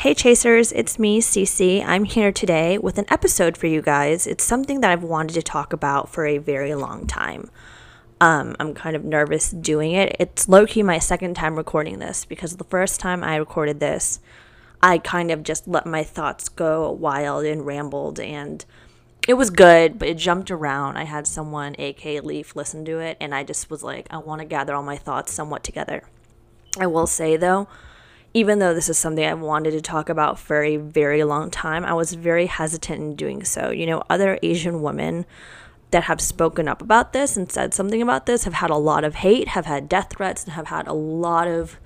Hey Chasers, it's me, Cece. I'm here today with an episode for you guys. It's something that I've wanted to talk about for a very long time. Um, I'm kind of nervous doing it. It's low key my second time recording this because the first time I recorded this, I kind of just let my thoughts go wild and rambled, and it was good, but it jumped around. I had someone, AK Leaf, listen to it, and I just was like, I want to gather all my thoughts somewhat together. I will say though, even though this is something I wanted to talk about for a very long time, I was very hesitant in doing so. You know, other Asian women that have spoken up about this and said something about this have had a lot of hate, have had death threats, and have had a lot of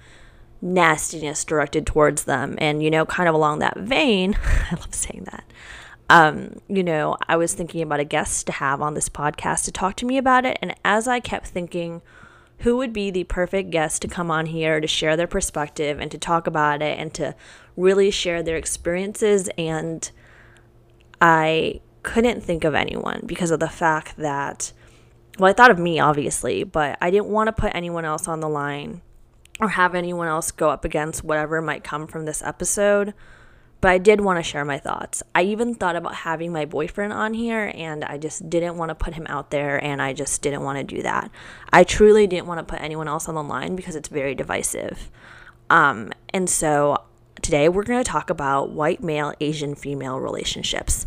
nastiness directed towards them. And, you know, kind of along that vein, I love saying that. Um, you know, I was thinking about a guest to have on this podcast to talk to me about it. And as I kept thinking, who would be the perfect guest to come on here to share their perspective and to talk about it and to really share their experiences. And I couldn't think of anyone because of the fact that, well, I thought of me, obviously, but I didn't want to put anyone else on the line or have anyone else go up against whatever might come from this episode but I did want to share my thoughts. I even thought about having my boyfriend on here, and I just didn't want to put him out there, and I just didn't want to do that. I truly didn't want to put anyone else on the line because it's very divisive. Um, and so today we're going to talk about white male, Asian female relationships.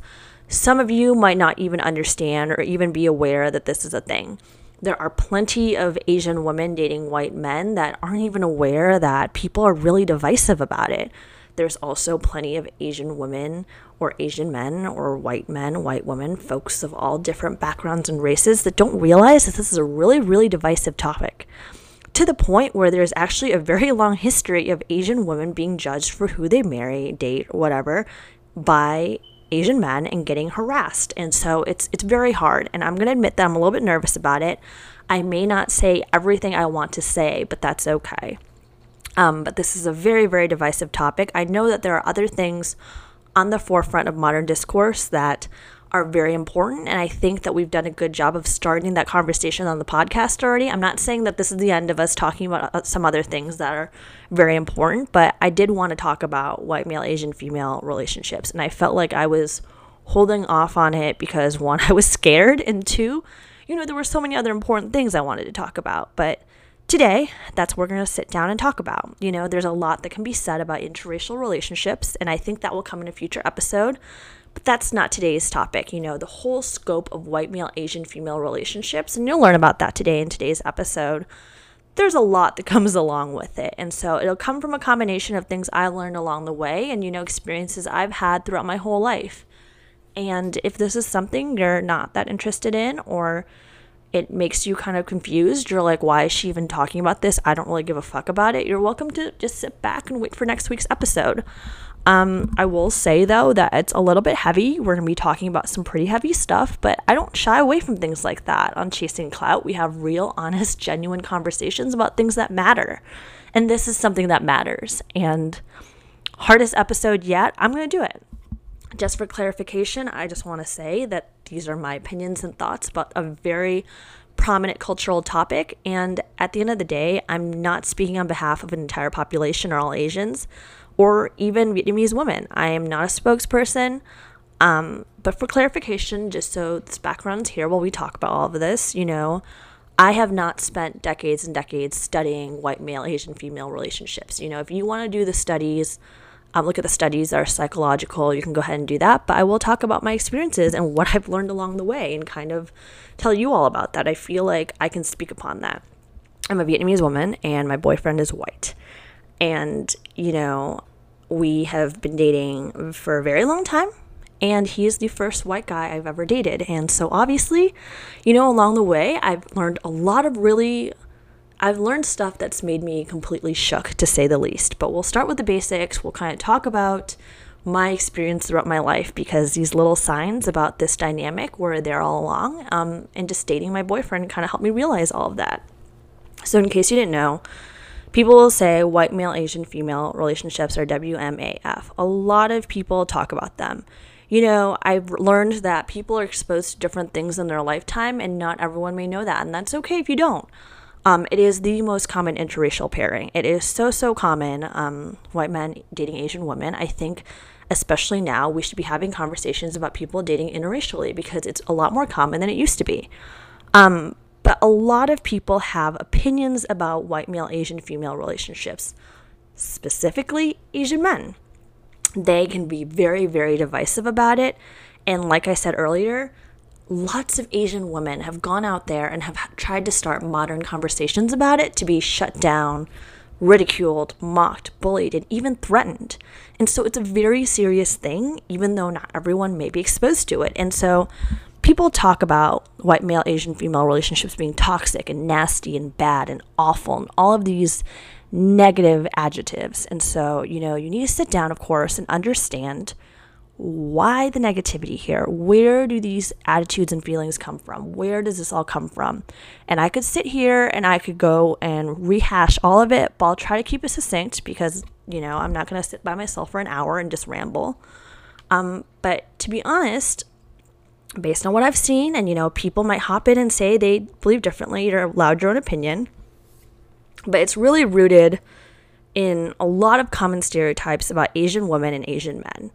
Some of you might not even understand or even be aware that this is a thing. There are plenty of Asian women dating white men that aren't even aware that people are really divisive about it there's also plenty of Asian women or Asian men or white men, white women, folks of all different backgrounds and races that don't realize that this is a really, really divisive topic. To the point where there's actually a very long history of Asian women being judged for who they marry, date, whatever by Asian men and getting harassed. And so it's it's very hard. And I'm gonna admit that I'm a little bit nervous about it. I may not say everything I want to say, but that's okay. Um, but this is a very, very divisive topic. I know that there are other things on the forefront of modern discourse that are very important. And I think that we've done a good job of starting that conversation on the podcast already. I'm not saying that this is the end of us talking about uh, some other things that are very important, but I did want to talk about white male, Asian female relationships. And I felt like I was holding off on it because one, I was scared, and two, you know, there were so many other important things I wanted to talk about. But today, that's what we're going to sit down and talk about. You know, there's a lot that can be said about interracial relationships, and I think that will come in a future episode. But that's not today's topic, you know, the whole scope of white male, Asian female relationships. And you'll learn about that today in today's episode. There's a lot that comes along with it. And so it'll come from a combination of things I learned along the way and, you know, experiences I've had throughout my whole life. And if this is something you're not that interested in or it makes you kind of confused. You're like, why is she even talking about this? I don't really give a fuck about it. You're welcome to just sit back and wait for next week's episode. Um, I will say though that it's a little bit heavy. We're gonna be talking about some pretty heavy stuff, but I don't shy away from things like that. On Chasing Clout, we have real, honest, genuine conversations about things that matter. And this is something that matters. And hardest episode yet, I'm gonna do it. Just for clarification, I just want to say that these are my opinions and thoughts about a very prominent cultural topic. And at the end of the day, I'm not speaking on behalf of an entire population or all Asians or even Vietnamese women. I am not a spokesperson. Um, but for clarification, just so this background's here while we talk about all of this, you know, I have not spent decades and decades studying white male Asian female relationships. You know, if you want to do the studies, um, look at the studies that are psychological, you can go ahead and do that. But I will talk about my experiences and what I've learned along the way and kind of tell you all about that. I feel like I can speak upon that. I'm a Vietnamese woman and my boyfriend is white. And, you know, we have been dating for a very long time and he's the first white guy I've ever dated. And so obviously, you know, along the way, I've learned a lot of really I've learned stuff that's made me completely shook, to say the least. But we'll start with the basics. We'll kind of talk about my experience throughout my life because these little signs about this dynamic were there all along. Um, and just dating my boyfriend kind of helped me realize all of that. So, in case you didn't know, people will say white male, Asian female relationships are WMAF. A lot of people talk about them. You know, I've learned that people are exposed to different things in their lifetime, and not everyone may know that, and that's okay if you don't. Um, it is the most common interracial pairing. It is so, so common. Um, white men dating Asian women. I think, especially now, we should be having conversations about people dating interracially because it's a lot more common than it used to be. Um, but a lot of people have opinions about white male Asian female relationships, specifically Asian men. They can be very, very divisive about it. And like I said earlier, lots of Asian women have gone out there and have tried to start modern conversations about it to be shut down, ridiculed, mocked, bullied, and even threatened. And so it's a very serious thing, even though not everyone may be exposed to it. And so people talk about white male Asian female relationships being toxic and nasty and bad and awful and all of these negative adjectives. And so, you know, you need to sit down, of course, and understand why the negativity here? Where do these attitudes and feelings come from? Where does this all come from? And I could sit here and I could go and rehash all of it, but I'll try to keep it succinct because, you know, I'm not going to sit by myself for an hour and just ramble. Um, but to be honest, based on what I've seen, and, you know, people might hop in and say they believe differently, you're allowed your own opinion, but it's really rooted in a lot of common stereotypes about Asian women and Asian men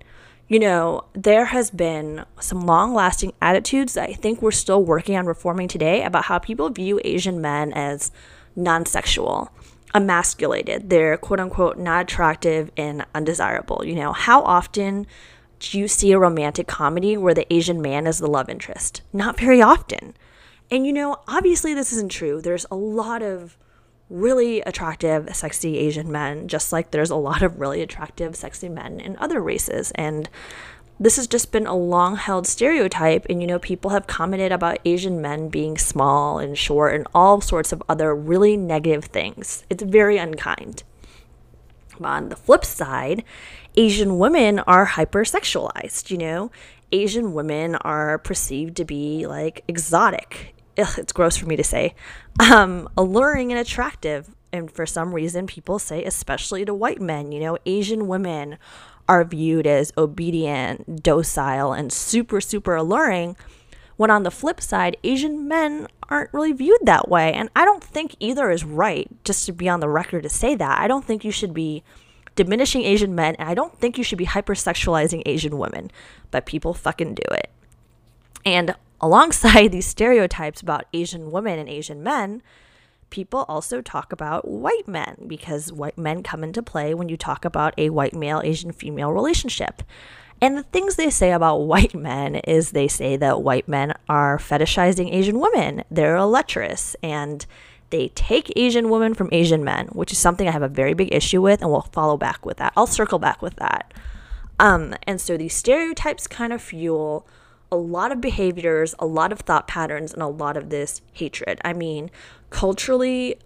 you know, there has been some long lasting attitudes that I think we're still working on reforming today about how people view Asian men as non sexual, emasculated. They're quote unquote not attractive and undesirable. You know, how often do you see a romantic comedy where the Asian man is the love interest? Not very often. And you know, obviously, this isn't true. There's a lot of really attractive, sexy Asian men, just like there's a lot of really attractive, sexy men in other races. And this has just been a long held stereotype. And, you know, people have commented about Asian men being small and short and all sorts of other really negative things. It's very unkind. On the flip side, Asian women are hypersexualized, you know? Asian women are perceived to be like exotic ugh, it's gross for me to say, um, alluring and attractive. And for some reason, people say, especially to white men, you know, Asian women are viewed as obedient, docile, and super, super alluring. When on the flip side, Asian men aren't really viewed that way. And I don't think either is right, just to be on the record to say that. I don't think you should be diminishing Asian men, and I don't think you should be hypersexualizing Asian women, but people fucking do it. And alongside these stereotypes about Asian women and Asian men, people also talk about white men because white men come into play when you talk about a white male Asian female relationship. And the things they say about white men is they say that white men are fetishizing Asian women. They're lecherous and they take Asian women from Asian men, which is something I have a very big issue with, and we'll follow back with that. I'll circle back with that. Um, and so these stereotypes kind of fuel a lot of behaviors, a lot of thought patterns, and a lot of this hatred. I mean, culturally,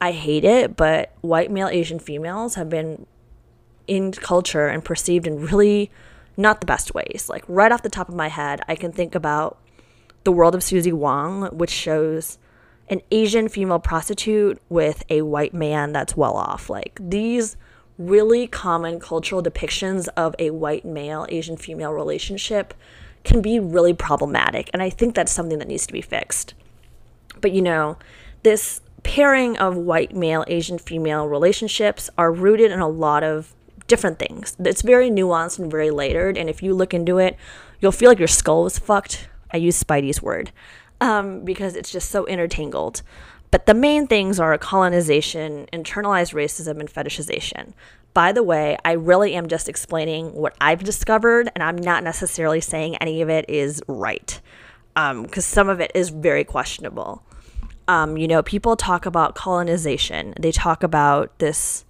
I hate it, but white male Asian females have been in culture and perceived in really not the best ways. Like, right off the top of my head, I can think about The World of Susie Wong, which shows an Asian female prostitute with a white man that's well off. Like, these really common cultural depictions of a white male Asian female relationship can be really problematic. And I think that's something that needs to be fixed. But you know, this pairing of white male, Asian female relationships are rooted in a lot of different things. It's very nuanced and very layered. And if you look into it, you'll feel like your skull was fucked. I use Spidey's word um, because it's just so intertangled. But the main things are colonization, internalized racism, and fetishization. By the way, I really am just explaining what I've discovered, and I'm not necessarily saying any of it is right, because um, some of it is very questionable. Um, you know, people talk about colonization, they talk about this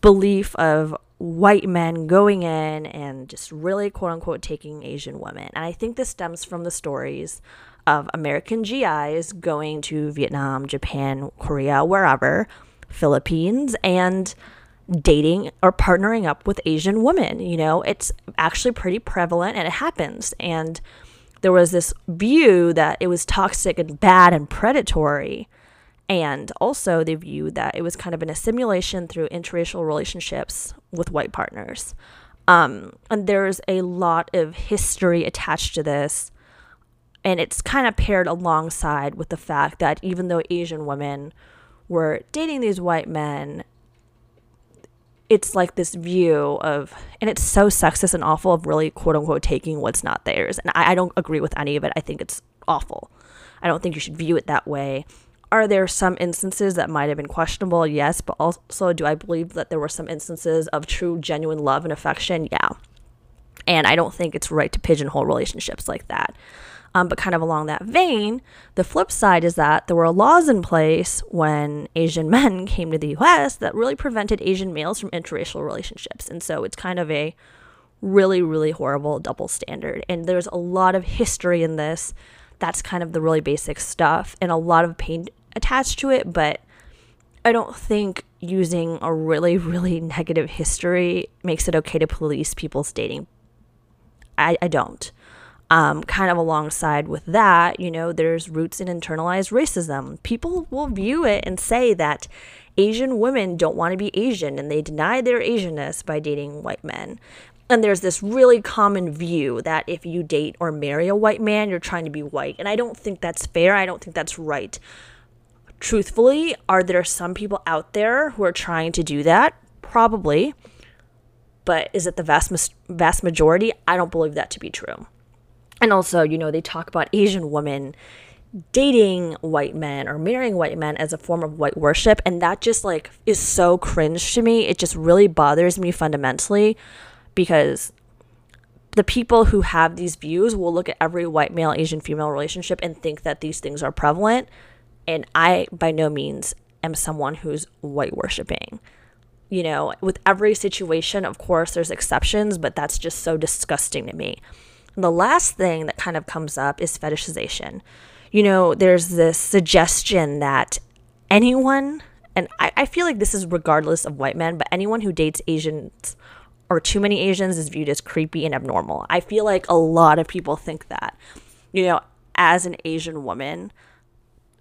belief of white men going in and just really quote unquote taking Asian women. And I think this stems from the stories of American GIs going to Vietnam, Japan, Korea, wherever, Philippines, and dating or partnering up with Asian women. You know, it's actually pretty prevalent and it happens. And there was this view that it was toxic and bad and predatory. And also, the view that it was kind of an assimilation through interracial relationships with white partners. Um, and there's a lot of history attached to this. And it's kind of paired alongside with the fact that even though Asian women were dating these white men, it's like this view of, and it's so sexist and awful of really quote unquote taking what's not theirs. And I, I don't agree with any of it. I think it's awful. I don't think you should view it that way. Are there some instances that might have been questionable? Yes, but also do I believe that there were some instances of true, genuine love and affection? Yeah. And I don't think it's right to pigeonhole relationships like that. Um, but kind of along that vein, the flip side is that there were laws in place when Asian men came to the US that really prevented Asian males from interracial relationships. And so it's kind of a really, really horrible double standard. And there's a lot of history in this. That's kind of the really basic stuff and a lot of pain attached to it. But I don't think using a really, really negative history makes it okay to police people's dating. I, I don't um, kind of alongside with that, you know, there's roots in internalized racism. People will view it and say that Asian women don't want to be Asian and they deny their Asianness by dating white men. And there's this really common view that if you date or marry a white man, you're trying to be white. And I don't think that's fair. I don't think that's right. Truthfully, are there some people out there who are trying to do that? Probably. But is it the vast, vast majority? I don't believe that to be true. And also, you know, they talk about Asian women dating white men or marrying white men as a form of white worship. And that just like is so cringe to me. It just really bothers me fundamentally because the people who have these views will look at every white male Asian female relationship and think that these things are prevalent. And I, by no means, am someone who's white worshiping. You know, with every situation, of course, there's exceptions, but that's just so disgusting to me. And the last thing that kind of comes up is fetishization. You know, there's this suggestion that anyone, and I, I feel like this is regardless of white men, but anyone who dates Asians or too many Asians is viewed as creepy and abnormal. I feel like a lot of people think that. You know, as an Asian woman,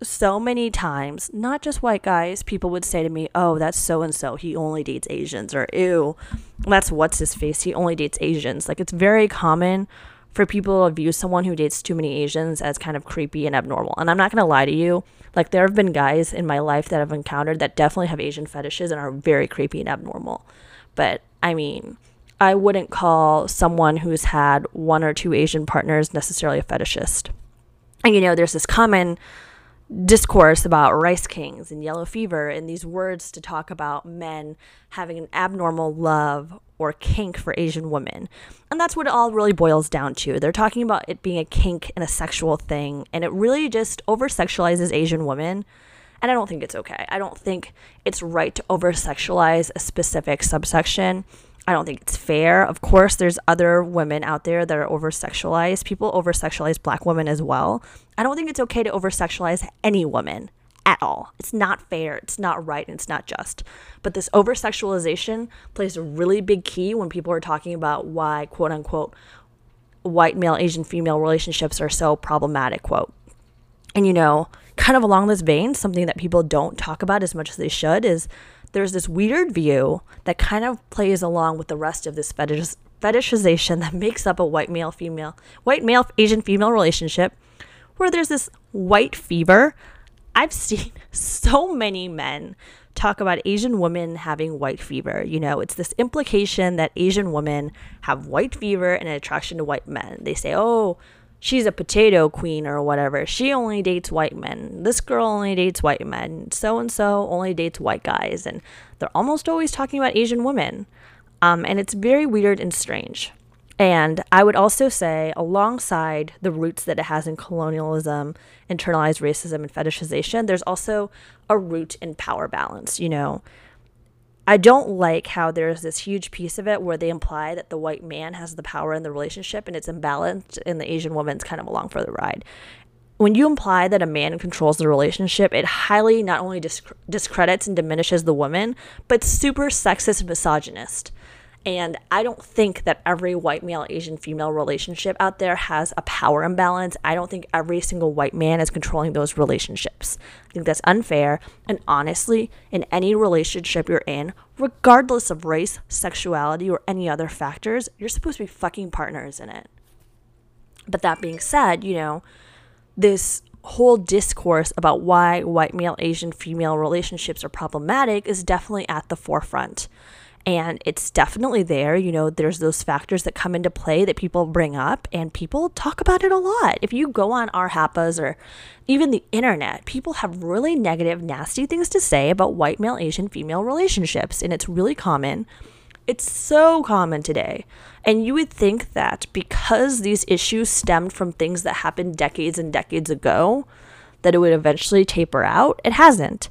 so many times, not just white guys, people would say to me, Oh, that's so and so. He only dates Asians. Or, Ew, that's what's his face. He only dates Asians. Like, it's very common for people to view someone who dates too many Asians as kind of creepy and abnormal. And I'm not going to lie to you, like there have been guys in my life that I've encountered that definitely have Asian fetishes and are very creepy and abnormal. But I mean, I wouldn't call someone who's had one or two Asian partners necessarily a fetishist. And you know, there's this common discourse about rice kings and yellow fever and these words to talk about men having an abnormal love or kink for Asian women. And that's what it all really boils down to. They're talking about it being a kink and a sexual thing, and it really just over sexualizes Asian women. And I don't think it's okay. I don't think it's right to over sexualize a specific subsection. I don't think it's fair. Of course, there's other women out there that are over sexualized. People over sexualize black women as well. I don't think it's okay to over sexualize any woman at all. It's not fair, it's not right, and it's not just. But this over sexualization plays a really big key when people are talking about why, quote unquote, white male Asian female relationships are so problematic, quote. And you know, kind of along this vein, something that people don't talk about as much as they should is there's this weird view that kind of plays along with the rest of this fetish, fetishization that makes up a white male female, white male Asian female relationship, where there's this white fever I've seen so many men talk about Asian women having white fever. You know, it's this implication that Asian women have white fever and an attraction to white men. They say, oh, she's a potato queen or whatever. She only dates white men. This girl only dates white men. So and so only dates white guys. And they're almost always talking about Asian women. Um, and it's very weird and strange. And I would also say, alongside the roots that it has in colonialism, internalized racism, and fetishization, there's also a root in power balance. You know, I don't like how there's this huge piece of it where they imply that the white man has the power in the relationship and it's imbalanced, and the Asian woman's kind of along for the ride. When you imply that a man controls the relationship, it highly not only disc- discredits and diminishes the woman, but super sexist and misogynist. And I don't think that every white male Asian female relationship out there has a power imbalance. I don't think every single white man is controlling those relationships. I think that's unfair. And honestly, in any relationship you're in, regardless of race, sexuality, or any other factors, you're supposed to be fucking partners in it. But that being said, you know, this whole discourse about why white male Asian female relationships are problematic is definitely at the forefront. And it's definitely there. You know, there's those factors that come into play that people bring up, and people talk about it a lot. If you go on R-HAPAs or even the internet, people have really negative, nasty things to say about white male Asian female relationships, and it's really common. It's so common today. And you would think that because these issues stemmed from things that happened decades and decades ago, that it would eventually taper out. It hasn't.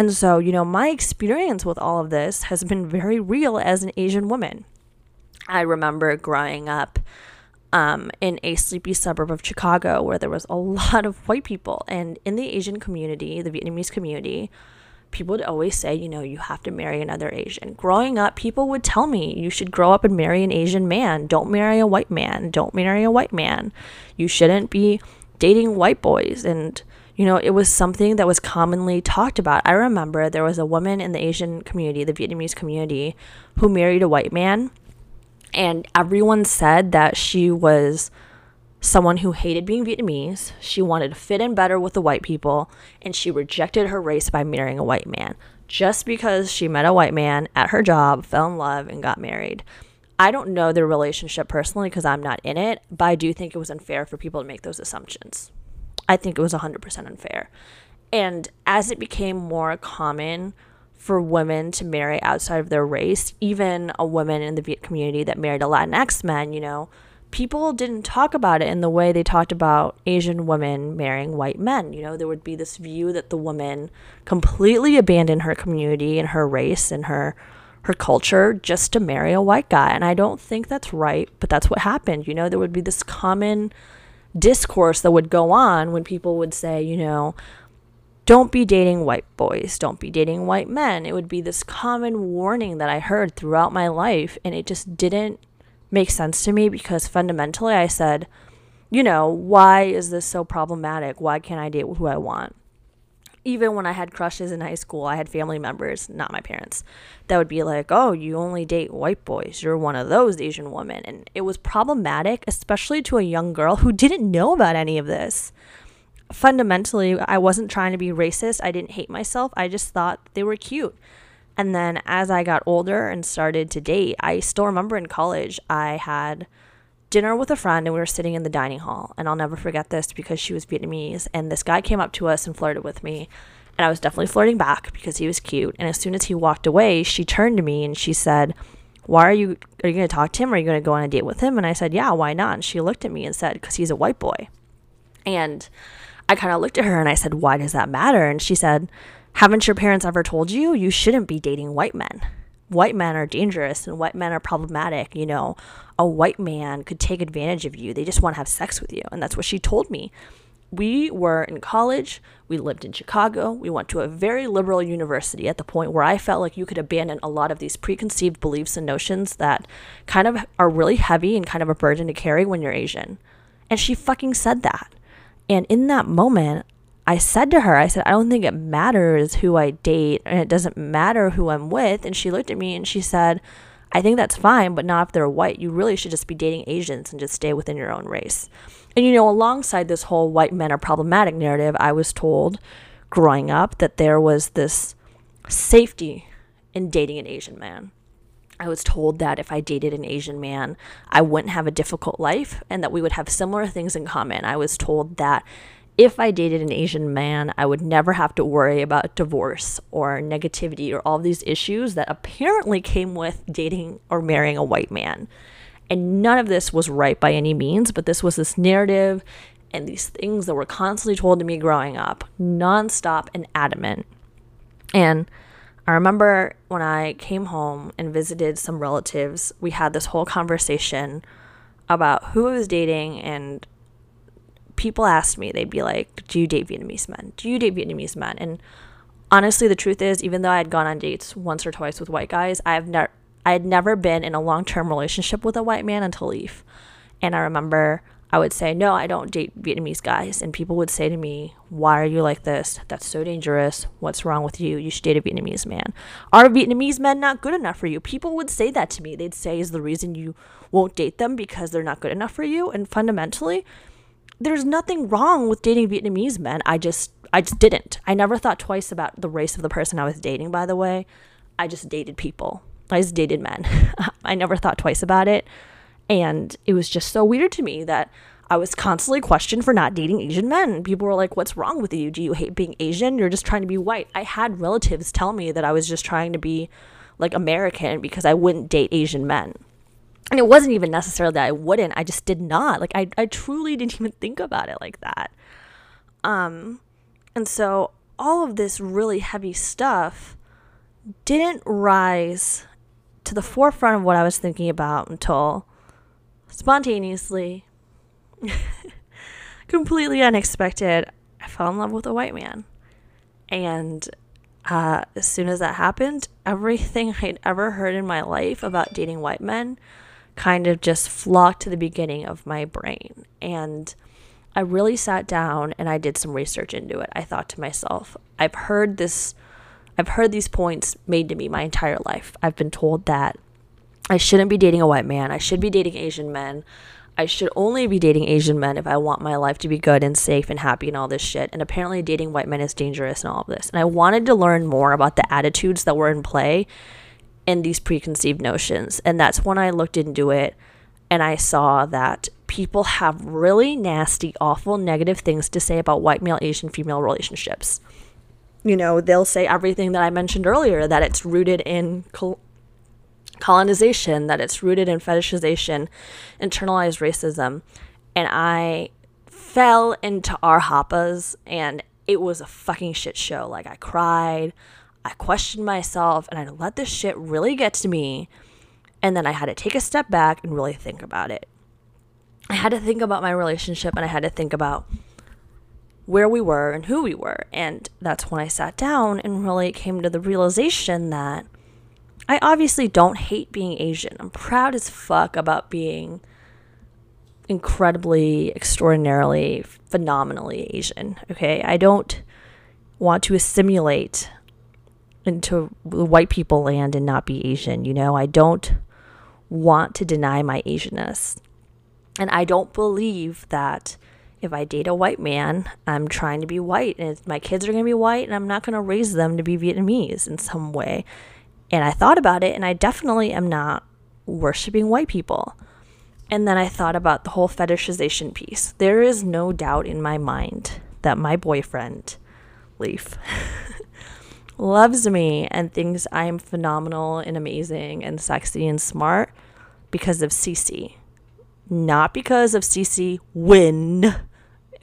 And so, you know, my experience with all of this has been very real as an Asian woman. I remember growing up um, in a sleepy suburb of Chicago where there was a lot of white people. And in the Asian community, the Vietnamese community, people would always say, you know, you have to marry another Asian. Growing up, people would tell me, you should grow up and marry an Asian man. Don't marry a white man. Don't marry a white man. You shouldn't be dating white boys. And, you know, it was something that was commonly talked about. I remember there was a woman in the Asian community, the Vietnamese community, who married a white man. And everyone said that she was someone who hated being Vietnamese. She wanted to fit in better with the white people, and she rejected her race by marrying a white man just because she met a white man at her job, fell in love, and got married. I don't know their relationship personally because I'm not in it, but I do think it was unfair for people to make those assumptions. I think it was 100% unfair. And as it became more common for women to marry outside of their race, even a woman in the Viet community that married a Latinx man, you know, people didn't talk about it in the way they talked about Asian women marrying white men. You know, there would be this view that the woman completely abandoned her community and her race and her her culture just to marry a white guy. And I don't think that's right, but that's what happened. You know, there would be this common discourse that would go on when people would say, you know, don't be dating white boys, don't be dating white men. It would be this common warning that I heard throughout my life, and it just didn't make sense to me because fundamentally I said, you know, why is this so problematic? Why can't I date who I want? Even when I had crushes in high school, I had family members, not my parents, that would be like, oh, you only date white boys. You're one of those Asian women. And it was problematic, especially to a young girl who didn't know about any of this. Fundamentally, I wasn't trying to be racist. I didn't hate myself. I just thought they were cute. And then as I got older and started to date, I still remember in college, I had dinner with a friend and we were sitting in the dining hall. And I'll never forget this because she was Vietnamese. And this guy came up to us and flirted with me. And I was definitely flirting back because he was cute. And as soon as he walked away, she turned to me and she said, Why are you, are you going to talk to him? Or are you going to go on a date with him? And I said, Yeah, why not? And she looked at me and said, Because he's a white boy. And I kind of looked at her and I said, Why does that matter? And she said, haven't your parents ever told you you shouldn't be dating white men? White men are dangerous and white men are problematic. You know, a white man could take advantage of you. They just want to have sex with you. And that's what she told me. We were in college. We lived in Chicago. We went to a very liberal university at the point where I felt like you could abandon a lot of these preconceived beliefs and notions that kind of are really heavy and kind of a burden to carry when you're Asian. And she fucking said that. And in that moment, I said to her, I said, I don't think it matters who I date and it doesn't matter who I'm with. And she looked at me and she said, I think that's fine, but not if they're white. You really should just be dating Asians and just stay within your own race. And you know, alongside this whole white men are problematic narrative, I was told growing up that there was this safety in dating an Asian man. I was told that if I dated an Asian man, I wouldn't have a difficult life and that we would have similar things in common. I was told that if I dated an Asian man, I would never have to worry about divorce or negativity or all these issues that apparently came with dating or marrying a white man. And none of this was right by any means, but this was this narrative and these things that were constantly told to me growing up, nonstop and adamant. And I remember when I came home and visited some relatives, we had this whole conversation about who I was dating and people asked me, they'd be like, Do you date Vietnamese men? Do you date Vietnamese men? And honestly, the truth is, even though I had gone on dates once or twice with white guys, I've never I had never been in a long term relationship with a white man until Leaf. And I remember I would say, No, I don't date Vietnamese guys. And people would say to me, Why are you like this? That's so dangerous. What's wrong with you? You should date a Vietnamese man. Are Vietnamese men not good enough for you? People would say that to me. They'd say, Is the reason you won't date them because they're not good enough for you? And fundamentally, there's nothing wrong with dating Vietnamese men. I just I just didn't. I never thought twice about the race of the person I was dating, by the way. I just dated people. I just dated men. I never thought twice about it. And it was just so weird to me that I was constantly questioned for not dating Asian men. People were like, What's wrong with you? Do you hate being Asian? You're just trying to be white. I had relatives tell me that I was just trying to be like American because I wouldn't date Asian men. And it wasn't even necessarily that I wouldn't, I just did not. Like I, I truly didn't even think about it like that. Um and so all of this really heavy stuff didn't rise to the forefront of what I was thinking about until spontaneously, completely unexpected, I fell in love with a white man. And uh, as soon as that happened, everything I'd ever heard in my life about dating white men kind of just flocked to the beginning of my brain. And I really sat down and I did some research into it. I thought to myself, I've heard this I've heard these points made to me my entire life. I've been told that I shouldn't be dating a white man. I should be dating Asian men. I should only be dating Asian men if I want my life to be good and safe and happy and all this shit. And apparently, dating white men is dangerous and all of this. And I wanted to learn more about the attitudes that were in play in these preconceived notions. And that's when I looked into it and I saw that people have really nasty, awful, negative things to say about white male, Asian female relationships you know, they'll say everything that I mentioned earlier that it's rooted in col- colonization, that it's rooted in fetishization, internalized racism. And I fell into R-HAPAs and it was a fucking shit show. Like, I cried, I questioned myself, and I let this shit really get to me. And then I had to take a step back and really think about it. I had to think about my relationship and I had to think about where we were and who we were. And that's when I sat down and really came to the realization that I obviously don't hate being Asian. I'm proud as fuck about being incredibly, extraordinarily, phenomenally Asian. Okay. I don't want to assimilate into white people land and not be Asian. You know, I don't want to deny my Asianness. And I don't believe that if I date a white man, I'm trying to be white, and my kids are going to be white, and I'm not going to raise them to be Vietnamese in some way. And I thought about it, and I definitely am not worshiping white people. And then I thought about the whole fetishization piece. There is no doubt in my mind that my boyfriend, Leaf, loves me and thinks I am phenomenal and amazing and sexy and smart because of Cece. Not because of Cece Win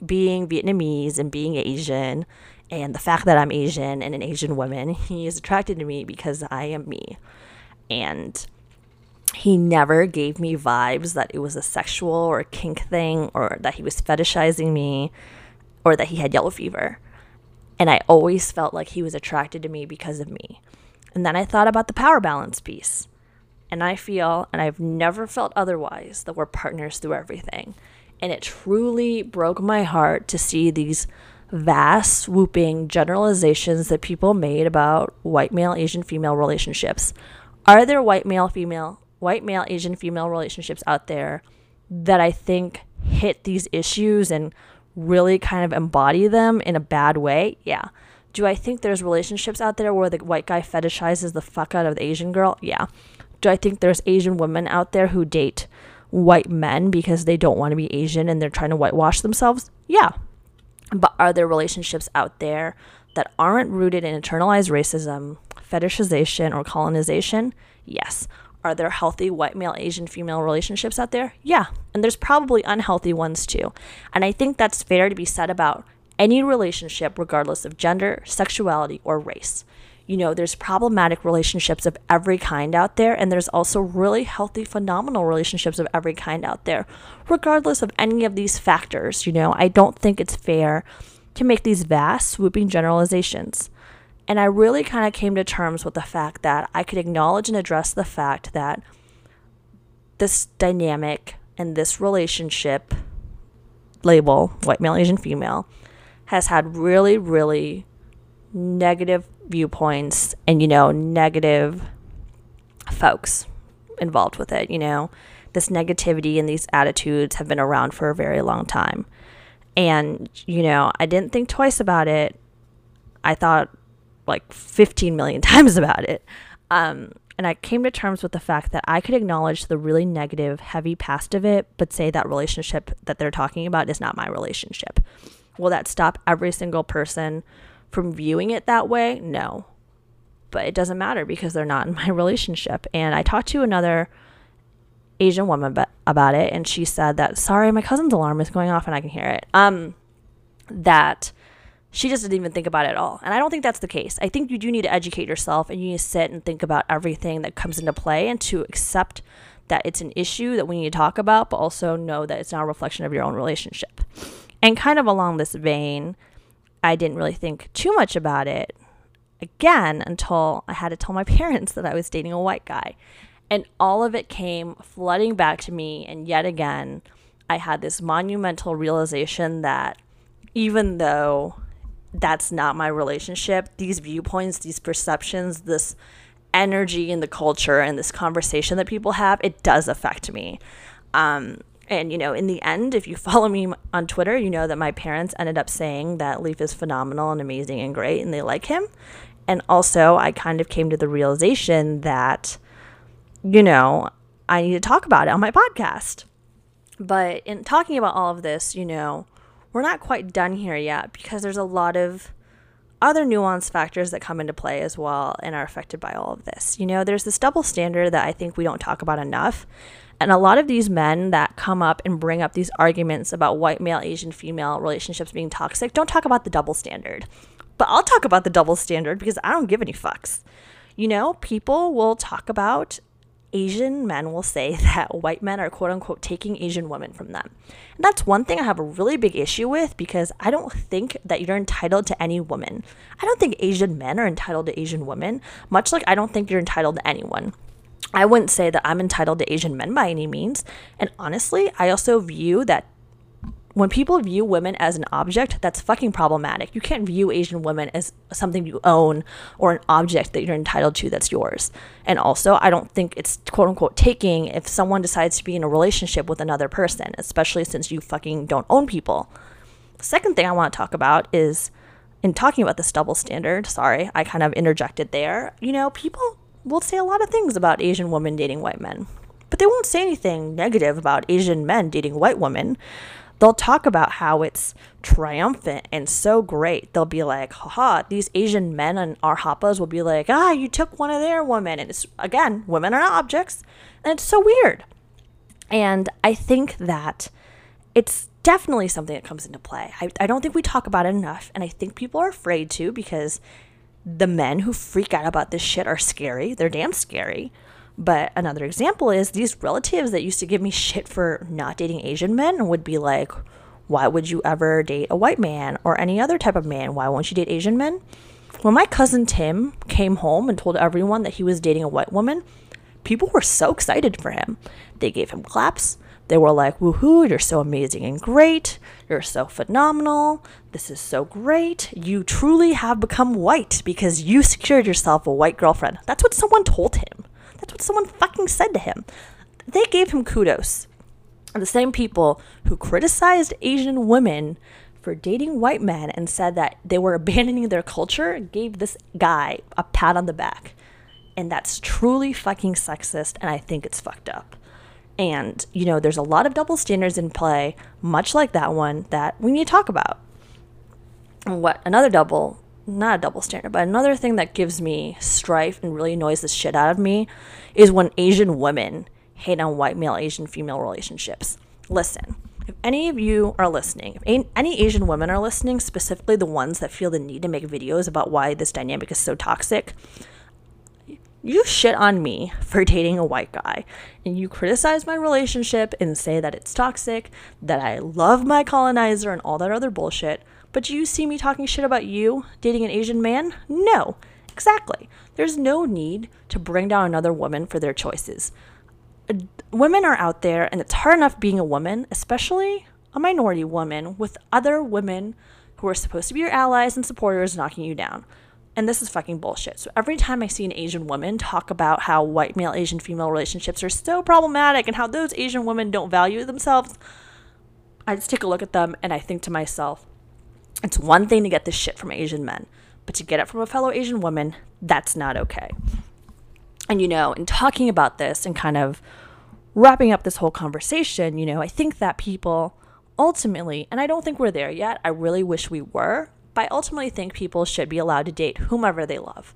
being Vietnamese and being Asian and the fact that I'm Asian and an Asian woman, he is attracted to me because I am me. And he never gave me vibes that it was a sexual or a kink thing or that he was fetishizing me or that he had yellow fever. And I always felt like he was attracted to me because of me. And then I thought about the power balance piece. And I feel, and I've never felt otherwise, that we're partners through everything. And it truly broke my heart to see these vast, swooping generalizations that people made about white male, Asian female relationships. Are there white male, female, white male, Asian female relationships out there that I think hit these issues and really kind of embody them in a bad way? Yeah. Do I think there's relationships out there where the white guy fetishizes the fuck out of the Asian girl? Yeah. Do I think there's Asian women out there who date white men because they don't want to be Asian and they're trying to whitewash themselves? Yeah. But are there relationships out there that aren't rooted in internalized racism, fetishization, or colonization? Yes. Are there healthy white male Asian female relationships out there? Yeah. And there's probably unhealthy ones too. And I think that's fair to be said about any relationship, regardless of gender, sexuality, or race you know, there's problematic relationships of every kind out there, and there's also really healthy, phenomenal relationships of every kind out there, regardless of any of these factors. You know, I don't think it's fair to make these vast, swooping generalizations. And I really kind of came to terms with the fact that I could acknowledge and address the fact that this dynamic and this relationship label, white male, Asian female, has had really, really negative viewpoints and, you know, negative folks involved with it, you know. This negativity and these attitudes have been around for a very long time. And, you know, I didn't think twice about it. I thought like 15 million times about it. Um, and I came to terms with the fact that I could acknowledge the really negative, heavy past of it, but say that relationship that they're talking about is not my relationship. Will that stop every single person from viewing it that way? No. But it doesn't matter because they're not in my relationship. And I talked to another Asian woman about it, and she said that, sorry, my cousin's alarm is going off and I can hear it. Um, that she just didn't even think about it at all. And I don't think that's the case. I think you do need to educate yourself and you need to sit and think about everything that comes into play and to accept that it's an issue that we need to talk about, but also know that it's not a reflection of your own relationship. And kind of along this vein, I didn't really think too much about it again until I had to tell my parents that I was dating a white guy. And all of it came flooding back to me. And yet again, I had this monumental realization that even though that's not my relationship. These viewpoints, these perceptions, this energy in the culture and this conversation that people have, it does affect me. Um, and, you know, in the end, if you follow me on Twitter, you know that my parents ended up saying that Leaf is phenomenal and amazing and great and they like him. And also, I kind of came to the realization that, you know, I need to talk about it on my podcast. But in talking about all of this, you know, we're not quite done here yet because there's a lot of other nuance factors that come into play as well and are affected by all of this. You know, there's this double standard that I think we don't talk about enough. And a lot of these men that come up and bring up these arguments about white male, Asian female relationships being toxic don't talk about the double standard. But I'll talk about the double standard because I don't give any fucks. You know, people will talk about Asian men will say that white men are quote unquote taking Asian women from them. And that's one thing I have a really big issue with because I don't think that you're entitled to any woman. I don't think Asian men are entitled to Asian women, much like I don't think you're entitled to anyone. I wouldn't say that I'm entitled to Asian men by any means. And honestly, I also view that when people view women as an object, that's fucking problematic. You can't view Asian women as something you own or an object that you're entitled to that's yours. And also, I don't think it's quote unquote taking if someone decides to be in a relationship with another person, especially since you fucking don't own people. The second thing I want to talk about is in talking about this double standard, sorry, I kind of interjected there. You know, people will say a lot of things about Asian women dating white men, but they won't say anything negative about Asian men dating white women they'll talk about how it's triumphant and so great. They'll be like, haha, these Asian men and R-HAPAs will be like, ah, you took one of their women. And it's, again, women are not objects. And it's so weird. And I think that it's definitely something that comes into play. I, I don't think we talk about it enough. And I think people are afraid to because the men who freak out about this shit are scary. They're damn scary. But another example is these relatives that used to give me shit for not dating Asian men would be like, why would you ever date a white man or any other type of man? Why won't you date Asian men? When my cousin Tim came home and told everyone that he was dating a white woman, people were so excited for him. They gave him claps. They were like, woohoo, you're so amazing and great. You're so phenomenal. This is so great. You truly have become white because you secured yourself a white girlfriend. That's what someone told him. That's what someone fucking said to him. They gave him kudos. And the same people who criticized Asian women for dating white men and said that they were abandoning their culture gave this guy a pat on the back. And that's truly fucking sexist, and I think it's fucked up. And, you know, there's a lot of double standards in play, much like that one, that we need to talk about. And what another double not a double standard, but another thing that gives me strife and really annoys the shit out of me is when Asian women hate on white male Asian female relationships. Listen, if any of you are listening, if any Asian women are listening, specifically the ones that feel the need to make videos about why this dynamic is so toxic, you shit on me for dating a white guy and you criticize my relationship and say that it's toxic, that I love my colonizer and all that other bullshit. But do you see me talking shit about you dating an Asian man? No, exactly. There's no need to bring down another woman for their choices. Uh, women are out there, and it's hard enough being a woman, especially a minority woman, with other women who are supposed to be your allies and supporters knocking you down. And this is fucking bullshit. So every time I see an Asian woman talk about how white male Asian female relationships are so problematic and how those Asian women don't value themselves, I just take a look at them and I think to myself, it's one thing to get this shit from Asian men, but to get it from a fellow Asian woman, that's not okay. And, you know, in talking about this and kind of wrapping up this whole conversation, you know, I think that people ultimately, and I don't think we're there yet, I really wish we were, but I ultimately think people should be allowed to date whomever they love,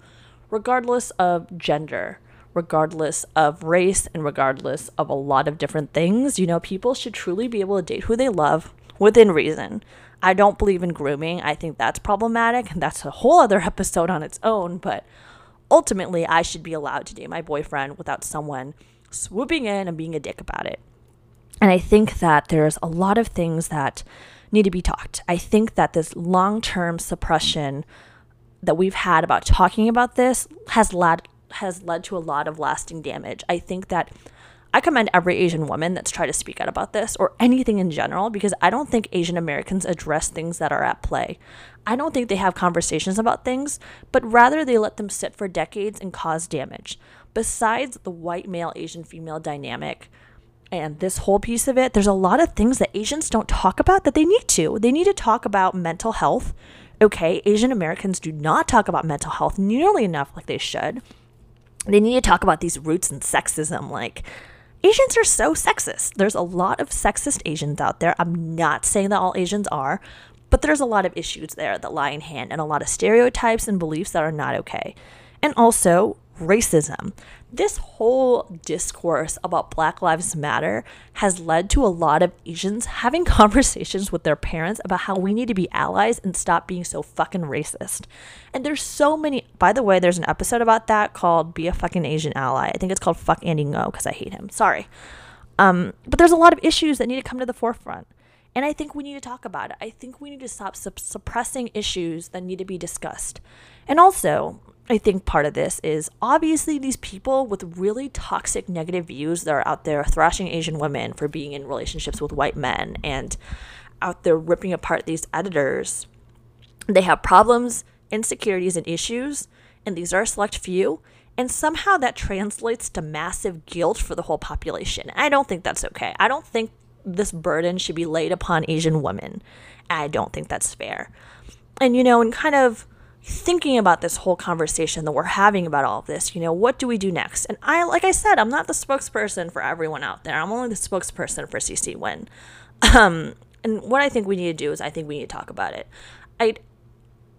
regardless of gender, regardless of race, and regardless of a lot of different things. You know, people should truly be able to date who they love within reason. I don't believe in grooming. I think that's problematic, and that's a whole other episode on its own, but ultimately, I should be allowed to date my boyfriend without someone swooping in and being a dick about it. And I think that there's a lot of things that need to be talked. I think that this long term suppression that we've had about talking about this has led has led to a lot of lasting damage. I think that I commend every Asian woman that's tried to speak out about this or anything in general because I don't think Asian Americans address things that are at play. I don't think they have conversations about things, but rather they let them sit for decades and cause damage. Besides the white male Asian female dynamic, and this whole piece of it, there's a lot of things that Asians don't talk about that they need to. They need to talk about mental health. Okay, Asian Americans do not talk about mental health nearly enough like they should. They need to talk about these roots in sexism. Like, Asians are so sexist. There's a lot of sexist Asians out there. I'm not saying that all Asians are, but there's a lot of issues there that lie in hand and a lot of stereotypes and beliefs that are not okay. And also, racism. This whole discourse about Black Lives Matter has led to a lot of Asians having conversations with their parents about how we need to be allies and stop being so fucking racist. And there's so many, by the way, there's an episode about that called Be a Fucking Asian Ally. I think it's called Fuck Andy Ngo because I hate him. Sorry. Um, but there's a lot of issues that need to come to the forefront. And I think we need to talk about it. I think we need to stop su- suppressing issues that need to be discussed. And also, I think part of this is obviously these people with really toxic negative views that are out there thrashing Asian women for being in relationships with white men and out there ripping apart these editors. They have problems, insecurities, and issues, and these are a select few. And somehow that translates to massive guilt for the whole population. I don't think that's okay. I don't think this burden should be laid upon Asian women. I don't think that's fair. And, you know, and kind of thinking about this whole conversation that we're having about all of this, you know, what do we do next? And I, like I said, I'm not the spokesperson for everyone out there. I'm only the spokesperson for CC Win. Um, and what I think we need to do is I think we need to talk about it. I,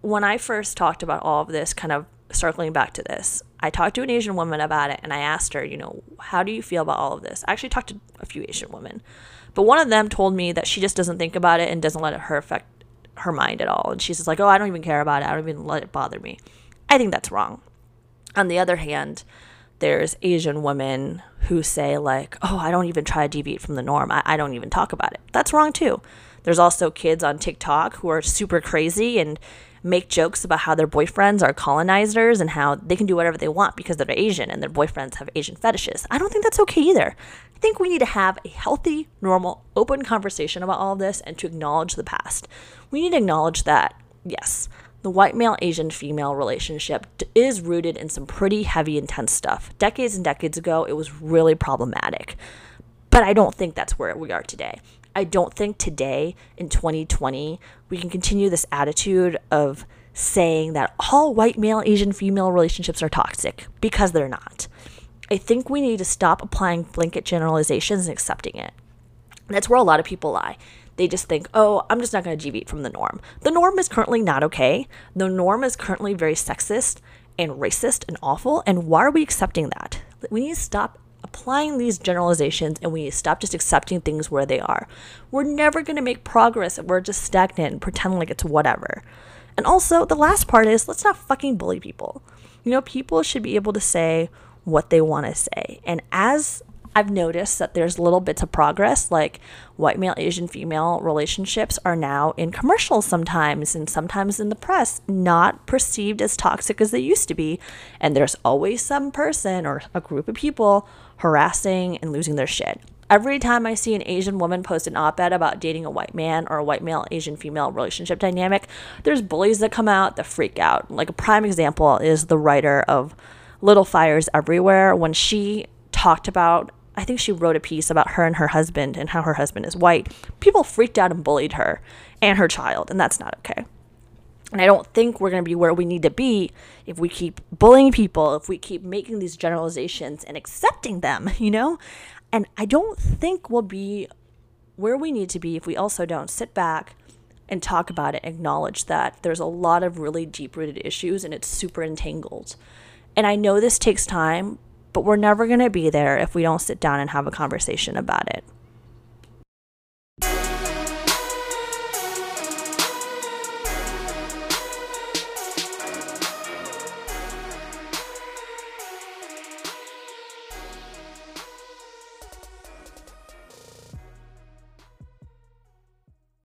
when I first talked about all of this, kind of circling back to this, I talked to an Asian woman about it and I asked her, you know, how do you feel about all of this? I actually talked to a few Asian women, but one of them told me that she just doesn't think about it and doesn't let it her affect her mind at all. And she's just like, oh, I don't even care about it. I don't even let it bother me. I think that's wrong. On the other hand, there's Asian women who say, like, oh, I don't even try to deviate from the norm. I, I don't even talk about it. That's wrong too. There's also kids on TikTok who are super crazy and make jokes about how their boyfriends are colonizers and how they can do whatever they want because they're Asian and their boyfriends have Asian fetishes. I don't think that's okay either. I think we need to have a healthy, normal, open conversation about all of this and to acknowledge the past. We need to acknowledge that, yes, the white male Asian female relationship is rooted in some pretty heavy, intense stuff. Decades and decades ago, it was really problematic. But I don't think that's where we are today. I don't think today in 2020 we can continue this attitude of saying that all white male Asian female relationships are toxic because they're not. I think we need to stop applying blanket generalizations and accepting it. That's where a lot of people lie. They just think, oh, I'm just not going to deviate from the norm. The norm is currently not okay. The norm is currently very sexist and racist and awful. And why are we accepting that? We need to stop applying these generalizations and we stop just accepting things where they are. We're never going to make progress if we're just stagnant and pretend like it's whatever. And also, the last part is let's not fucking bully people. You know, people should be able to say what they want to say. And as I've noticed that there's little bits of progress, like white male, Asian female relationships are now in commercials sometimes and sometimes in the press, not perceived as toxic as they used to be. And there's always some person or a group of people harassing and losing their shit. Every time I see an Asian woman post an op ed about dating a white man or a white male Asian female relationship dynamic, there's bullies that come out that freak out. Like a prime example is the writer of Little Fires Everywhere when she talked about I think she wrote a piece about her and her husband and how her husband is white. People freaked out and bullied her and her child, and that's not okay. And I don't think we're going to be where we need to be if we keep bullying people, if we keep making these generalizations and accepting them, you know? And I don't think we'll be where we need to be if we also don't sit back and talk about it, acknowledge that there's a lot of really deep rooted issues and it's super entangled. And I know this takes time, but we're never going to be there if we don't sit down and have a conversation about it.